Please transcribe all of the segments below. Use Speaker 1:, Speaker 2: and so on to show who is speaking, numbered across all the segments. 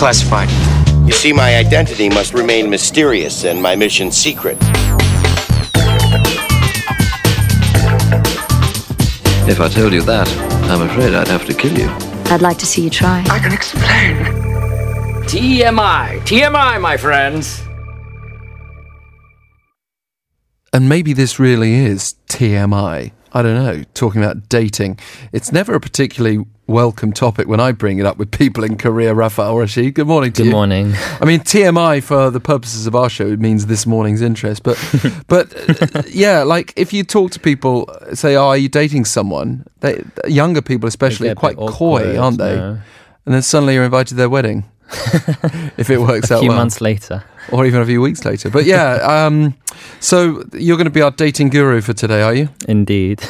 Speaker 1: classified.
Speaker 2: You see, my identity must remain mysterious and my mission secret.
Speaker 3: If I told you that, I'm afraid I'd have to kill you.
Speaker 4: I'd like to see you try.
Speaker 1: I can explain.
Speaker 5: TMI. TMI, my friends.
Speaker 6: And maybe this really is TMI. I don't know, talking about dating. It's never a particularly welcome topic when I bring it up with people in Korea. Raphael Rashid, good morning to
Speaker 7: Good
Speaker 6: you.
Speaker 7: morning.
Speaker 6: I mean, TMI for the purposes of our show, it means this morning's interest. But, but uh, yeah, like if you talk to people, say, "Oh, are you dating someone?" They, younger people, especially, are quite
Speaker 7: bit
Speaker 6: coy,
Speaker 7: awkward,
Speaker 6: aren't they?
Speaker 7: no.
Speaker 6: And then suddenly you're invited to their wedding, if it works
Speaker 7: A
Speaker 6: out
Speaker 7: few
Speaker 6: well,
Speaker 7: months later.
Speaker 6: or even a few weeks later. But yeah, um, so you're going to be our dating guru for today, are you?
Speaker 7: Indeed.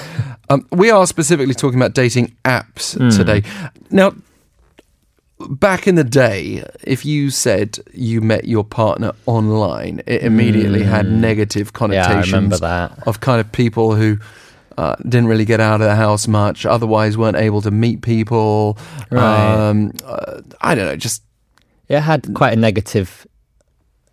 Speaker 6: Um, we are specifically talking about dating apps
Speaker 7: Hmm.
Speaker 6: today. Now, back in the day, if you said you met your partner online, it immediately had negative
Speaker 7: Hmm. Yeah, I
Speaker 6: connotations
Speaker 7: remember that.
Speaker 6: of kind of people who uh, didn't really get out of the house much, otherwise weren't able to meet people.
Speaker 7: Right.
Speaker 6: Um, uh, I don't know, just
Speaker 7: It had quite a negative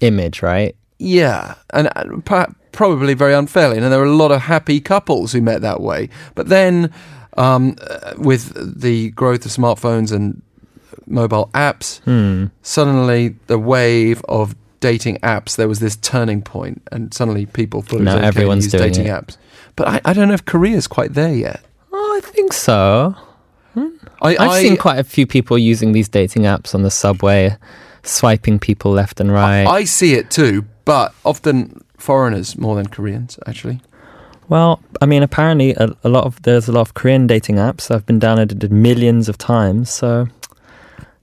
Speaker 7: image, right?
Speaker 6: Yeah, and uh, per- probably very unfairly. And there are a lot of happy couples who met that way. But then, um, uh, with the growth of smartphones and mobile apps,
Speaker 7: Hmm.
Speaker 6: suddenly the wave of dating apps, there was this turning point, and suddenly people thought
Speaker 7: Now everyone's
Speaker 6: use
Speaker 7: doing
Speaker 6: dating
Speaker 7: it.
Speaker 6: apps. But I, I don't know if Korea's quite there yet.
Speaker 7: Oh, I think so.
Speaker 6: I,
Speaker 7: I've
Speaker 6: I,
Speaker 7: seen quite a few people using these dating apps on the subway, swiping people left and right.
Speaker 6: I see it too, but often foreigners more than Koreans, actually.
Speaker 7: well, I mean, apparently a, a lot of there's a lot of Korean dating apps that have been downloaded millions of times. So,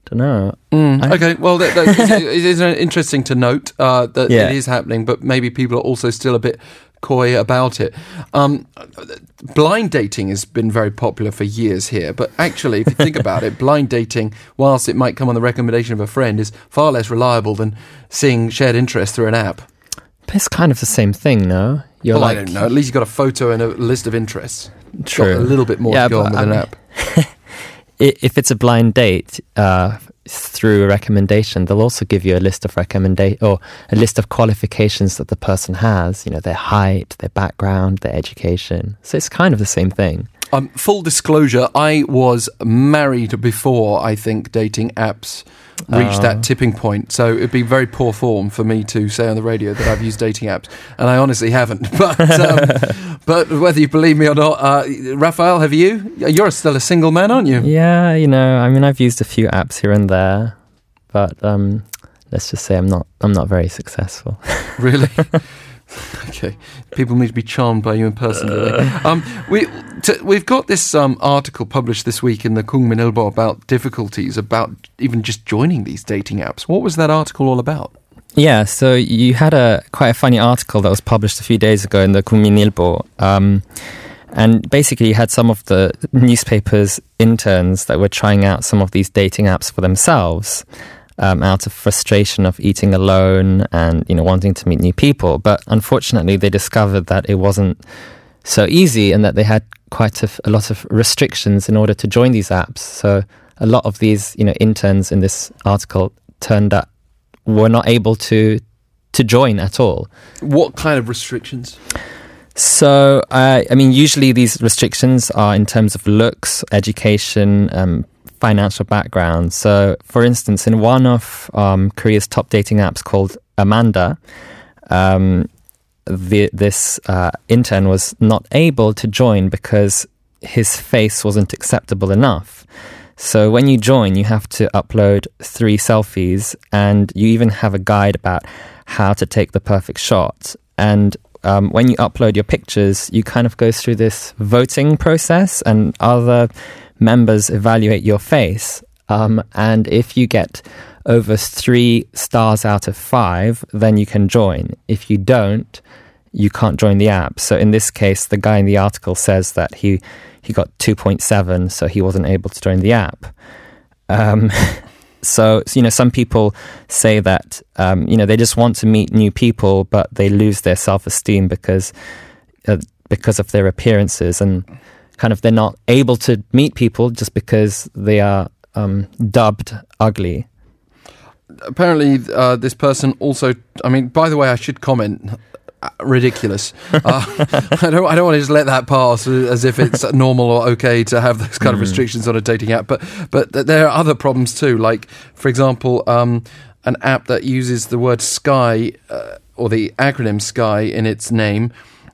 Speaker 7: don't know.
Speaker 6: Mm,
Speaker 7: I-
Speaker 6: okay, well, that, that, it it is interesting to note uh, that
Speaker 7: Yeah.
Speaker 6: it is happening, but maybe people are also still a bit coy about it. Um, blind dating has been very popular for years here, but actually, if you think about it, blind dating, whilst it might come on the recommendation of a friend, is far less reliable than seeing shared interest through an app.
Speaker 7: It's kind of the same thing, no? You're
Speaker 6: well,
Speaker 7: like,
Speaker 6: I don't know. At least you've got a photo and a list of interests.
Speaker 7: True.
Speaker 6: Got a little bit more
Speaker 7: Yeah,
Speaker 6: to go on with
Speaker 7: I
Speaker 6: an
Speaker 7: mean-
Speaker 6: app.
Speaker 7: if it's a blind date uh, through a recommendation, they'll also give you a list of recommendation or a list of qualifications that the person has. You know, their height, their background, their education. So it's kind of the same thing.
Speaker 6: Um, full disclosure, I was married before I think dating apps reached
Speaker 7: Oh.
Speaker 6: that tipping point. So it'd be very poor form for me to say on the radio that I've used dating apps, and I honestly haven't. But um, but whether you believe me or not, uh, Raphael, have you? You're still a single man, aren't you?
Speaker 7: Yeah, you know, I mean, I've used a few apps here and there, but um, let's just say I'm not. I'm not very successful.
Speaker 6: Really? okay. People need to be charmed by you in person. they? Um, we t- we've got this um, article published this week in the Kukmin Ilbo about difficulties about even just joining these dating apps. What was that article all about?
Speaker 7: Yeah, so you had a quite a funny article that was published a few days ago in the Kukmin Ilbo. Um, and basically, you had some of the newspapers' interns that were trying out some of these dating apps for themselves um, out of frustration of eating alone and you know wanting to meet new people. But unfortunately, they discovered that it wasn't so easy and that they had quite a lot of restrictions in order to join these apps. So a lot of these you know interns in this article turned up were not able to to join at all.
Speaker 6: What kind of restrictions?
Speaker 7: So, uh, I mean, usually these restrictions are in terms of looks, education, um, financial background. So, for instance, in one of um, Korea's top dating apps called Amanda, um, the, this uh, intern was not able to join because his face wasn't acceptable enough. So when you join, you have to upload three selfies, and you even have a guide about how to take the perfect shot. And um, when you upload your pictures, you kind of go through this voting process, and other members evaluate your face. Um, and if you get over three stars out of five, then you can join. If you don't, you can't join the app. So in this case, the guy in the article says that he he got 2.7, so he wasn't able to join the app. Um, so you know, some people say that um, you know they just want to meet new people, but they lose their self esteem because uh, because of their appearances and kind of they're not able to meet people just because they are um, dubbed ugly.
Speaker 6: apparently, uh, this person also. I mean, by the way, I should comment. uh, Ridiculous. Uh, I don't. I don't want to just let that pass as if it's normal or okay to have those kind of restrictions on a dating app. But but there are other problems too. Like for example, um, an app that uses the word Sky uh, or the acronym Sky in its name,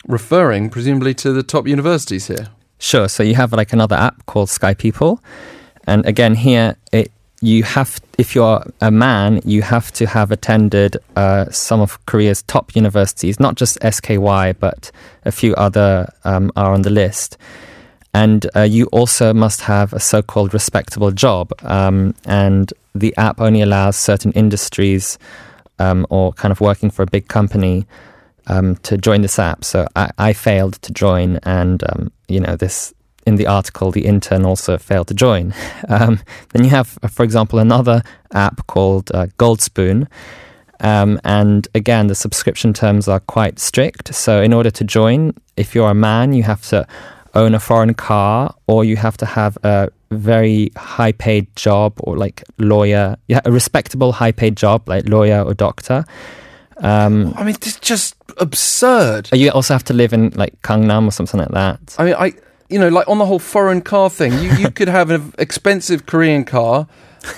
Speaker 6: referring presumably to the top universities here.
Speaker 7: Sure. So you have like another app called Sky People, and again here it you have if you're a man you have to have attended uh, some of Korea's top universities, not just SKY but a few other um, are on the list. And uh, you also must have a so-called respectable job, um, and the app only allows certain industries um, or kind of working for a big company um, to join this app. So I, I failed to join, and um, you know this in the article, the intern also failed to join. Um, then you have, uh, for example, another app called uh, Gold Spoon. Um, and again, the subscription terms are quite strict. So, in order to join, if you're a man, you have to own a foreign car, or you have to have a very high paid job, or like lawyer, yeah, a respectable high paid job, like lawyer or doctor. Um,
Speaker 6: I mean, it's just absurd.
Speaker 7: you also have to live in like Gangnam or something like that.
Speaker 6: I mean, I you know, like on the whole foreign car thing, you, you could have an expensive Korean car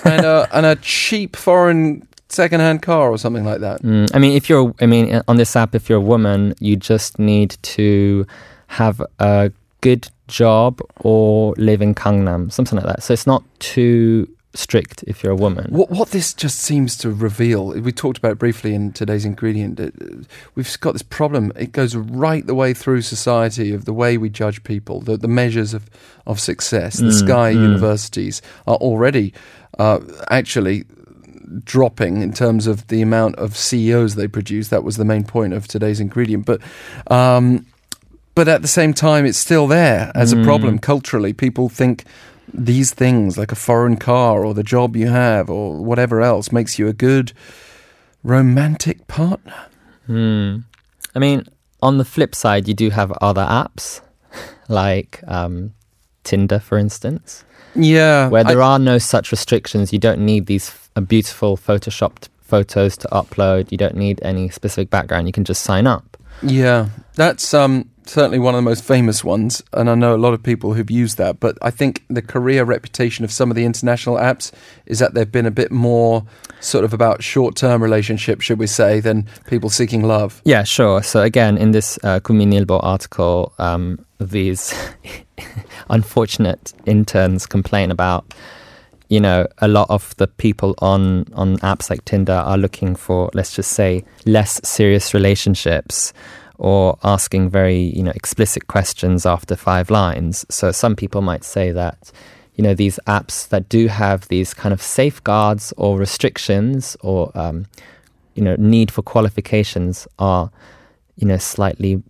Speaker 6: and a, and a cheap foreign second-hand car or something like that.
Speaker 7: Mm, I mean, if you're, I mean, uh, on this app, if you're a woman, you just need to have a good job or live in Gangnam, something like that. So it's not too strict if you're a woman.
Speaker 6: What what this just seems to reveal, we talked about briefly in today's ingredient. uh, We've got this problem. It goes right the way through society of the way we judge people, the, the measures of, of success. The Sky universities are already uh, actually dropping in terms of the amount of CEOs they produce. That was the main point of today's ingredient. But um, but at the same time, it's still there as a problem culturally. People think these things, like a foreign car or the job you have or whatever else, makes you a good romantic partner.
Speaker 7: Hmm. I mean, on the flip side, you do have other apps like um, Tinder, for instance,
Speaker 6: Yeah,
Speaker 7: where there
Speaker 6: I-
Speaker 7: are no such restrictions. You don't need these uh, beautiful photoshopped photos to upload. You don't need any specific background. You can just sign up.
Speaker 6: Yeah, that's um, certainly one of the most famous ones, and I know a lot of people who've used that. But I think the career reputation of some of the international apps is that they've been a bit more sort of about short-term relationships, should we say, than people seeking love.
Speaker 7: Yeah, sure. So again, in this uh, Kukmin Ilbo article, um, these unfortunate interns complain about, you know, a lot of the people on on apps like Tinder are looking for, let's just say, less serious relationships or asking very, you know, explicit questions after five lines. So some people might say that you know these apps that do have these kind of safeguards or restrictions or um, you know need for qualifications are you know slightly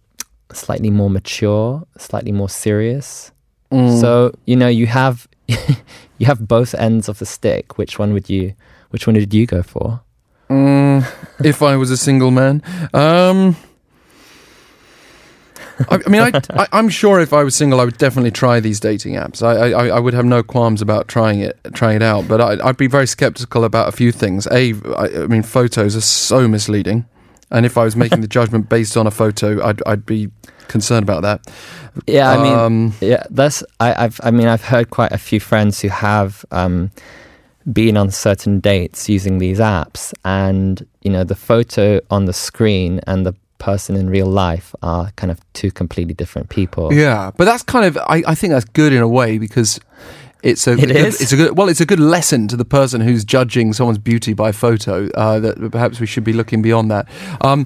Speaker 7: slightly more mature slightly more serious so you know you have you have both ends of the stick which one would you which one did you go for
Speaker 6: Mm, if I was a single man. Um, I, I mean, I, I, I'm sure if I was single, I would definitely try these dating apps. I, I, I would have no qualms about trying it, trying it out. But I, I'd be very skeptical about a few things. A, I, I mean, photos are so misleading, and if I was making the judgment based on a photo, I'd, I'd be concerned about that.
Speaker 7: yeah i mean
Speaker 6: Um,
Speaker 7: yeah that's I, i've i mean i've heard quite a few friends who have um been on certain dates using these apps and you know the photo on the screen and the person in real life are kind of two completely different people
Speaker 6: Yeah, but that's kind of I, I think that's good in a way because it's a
Speaker 7: It
Speaker 6: good,
Speaker 7: is?
Speaker 6: it's a good well it's a good lesson to the person who's judging someone's beauty by photo uh, that perhaps we should be looking beyond that. Um,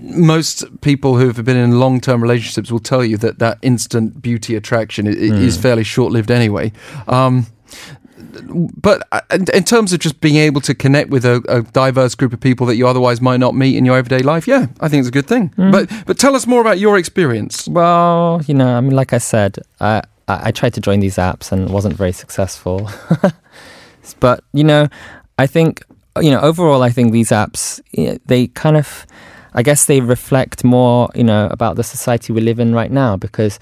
Speaker 6: most people who have been in long term relationships will tell you that that instant beauty attraction i- i- is fairly short lived anyway. Um, but uh, in, terms of just being able to connect with a, a diverse group of people that you otherwise might not meet in your everyday life, yeah, I think it's a good thing. But but tell us more about your experience.
Speaker 7: Well, you know, I mean, like I said, I, I tried to join these apps and wasn't very successful. but, you know, I think, you know, overall, I think these apps, they kind of, I guess they reflect more, you know, about the society we live in right now. Because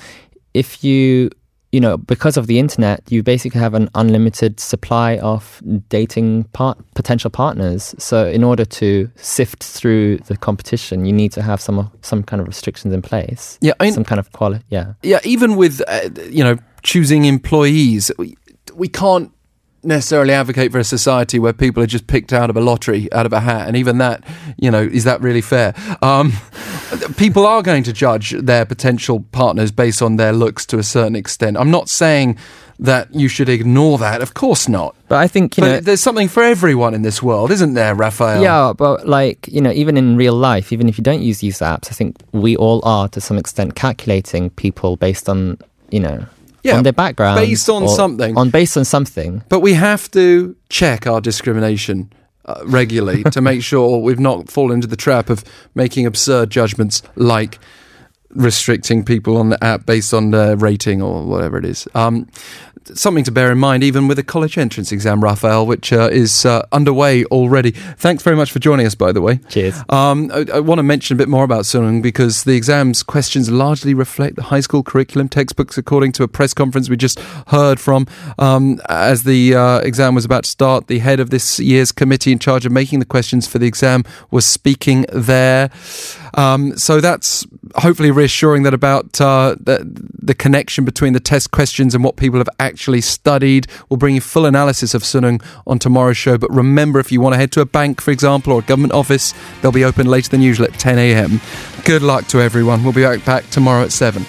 Speaker 7: if you you know, because of the internet, you basically have an unlimited supply of dating part, potential partners. So, in order to sift through the competition, you need to have some some kind of restrictions in place.
Speaker 6: Yeah, I mean-
Speaker 7: some kind of quality. Yeah,
Speaker 6: Yeah, even with uh, you know choosing employees, we, we can't necessarily advocate for a society where people are just picked out of a lottery, out of a hat, and even that, you know, is that really fair? Um, people are going to judge their potential partners based on their looks to a certain extent. I'm not saying that you should ignore that, of course not.
Speaker 7: but I think you
Speaker 6: But
Speaker 7: know.
Speaker 6: there's something for everyone in this world, isn't there, Raphael?
Speaker 7: Yeah, but like, you know, even in real life, even if you don't use these apps, I think we all are to some extent calculating people based on, you know,
Speaker 6: Yeah,
Speaker 7: on their background.
Speaker 6: based on something.
Speaker 7: On based on something.
Speaker 6: But we have to check our discrimination uh, regularly to make sure we've not fallen into the trap of making absurd judgments like restricting people on the app based on their rating or whatever it is. Um, something to bear in mind, even with the college entrance exam, Raphael, which uh, is uh, underway already. Thanks very much for joining us, by the way.
Speaker 7: Cheers.
Speaker 6: Um, I, I want to mention a bit more about Suneung because the exam's questions largely reflect the high school curriculum textbooks, according to a press conference we just heard from. Um, as the uh, exam was about to start, the head of this year's committee in charge of making the questions for the exam was speaking there. Um, so that's hopefully reassuring that about uh, the, the connection between the test questions and what people have actually studied. We'll bring you full analysis of Suneung on tomorrow's show. But remember, if you want to head to a bank, for example, or a government office, they'll be open later than usual at 10 a.m. Good luck to everyone. We'll be back tomorrow at 7.